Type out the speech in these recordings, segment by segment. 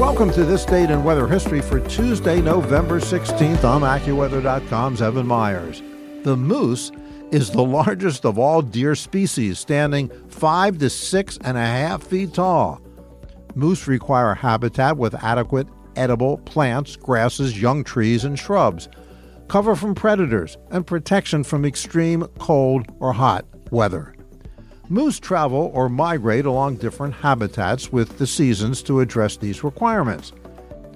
Welcome to this date in weather history for Tuesday, November 16th. I'm AccuWeather.com's Evan Myers. The moose is the largest of all deer species, standing five to six and a half feet tall. Moose require habitat with adequate edible plants, grasses, young trees, and shrubs, cover from predators, and protection from extreme cold or hot weather. Moose travel or migrate along different habitats with the seasons to address these requirements.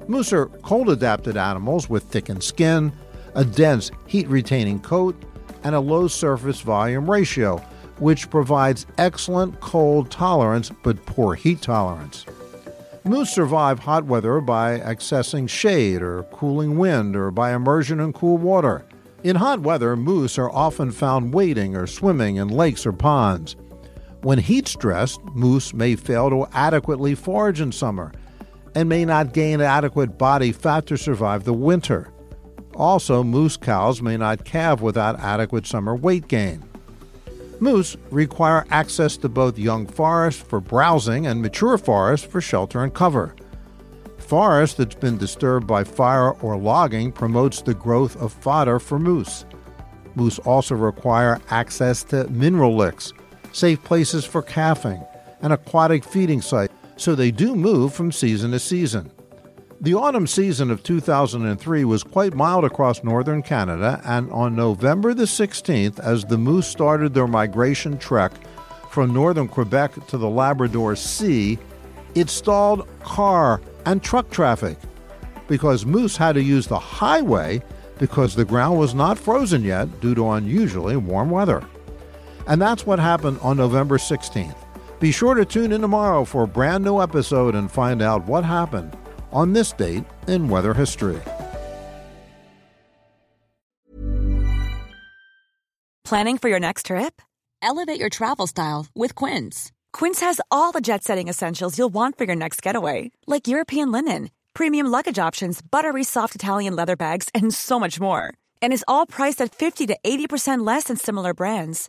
Moose are cold adapted animals with thickened skin, a dense heat retaining coat, and a low surface volume ratio, which provides excellent cold tolerance but poor heat tolerance. Moose survive hot weather by accessing shade or cooling wind or by immersion in cool water. In hot weather, moose are often found wading or swimming in lakes or ponds. When heat stressed, moose may fail to adequately forage in summer and may not gain adequate body fat to survive the winter. Also, moose cows may not calve without adequate summer weight gain. Moose require access to both young forest for browsing and mature forest for shelter and cover. Forest that's been disturbed by fire or logging promotes the growth of fodder for moose. Moose also require access to mineral licks safe places for calving, and aquatic feeding sites, so they do move from season to season. The autumn season of 2003 was quite mild across northern Canada, and on November the 16th, as the moose started their migration trek from northern Quebec to the Labrador Sea, it stalled car and truck traffic because moose had to use the highway because the ground was not frozen yet due to unusually warm weather. And that's what happened on November 16th. Be sure to tune in tomorrow for a brand new episode and find out what happened on this date in weather history. Planning for your next trip? Elevate your travel style with Quince. Quince has all the jet setting essentials you'll want for your next getaway, like European linen, premium luggage options, buttery soft Italian leather bags, and so much more. And is all priced at 50 to 80% less than similar brands.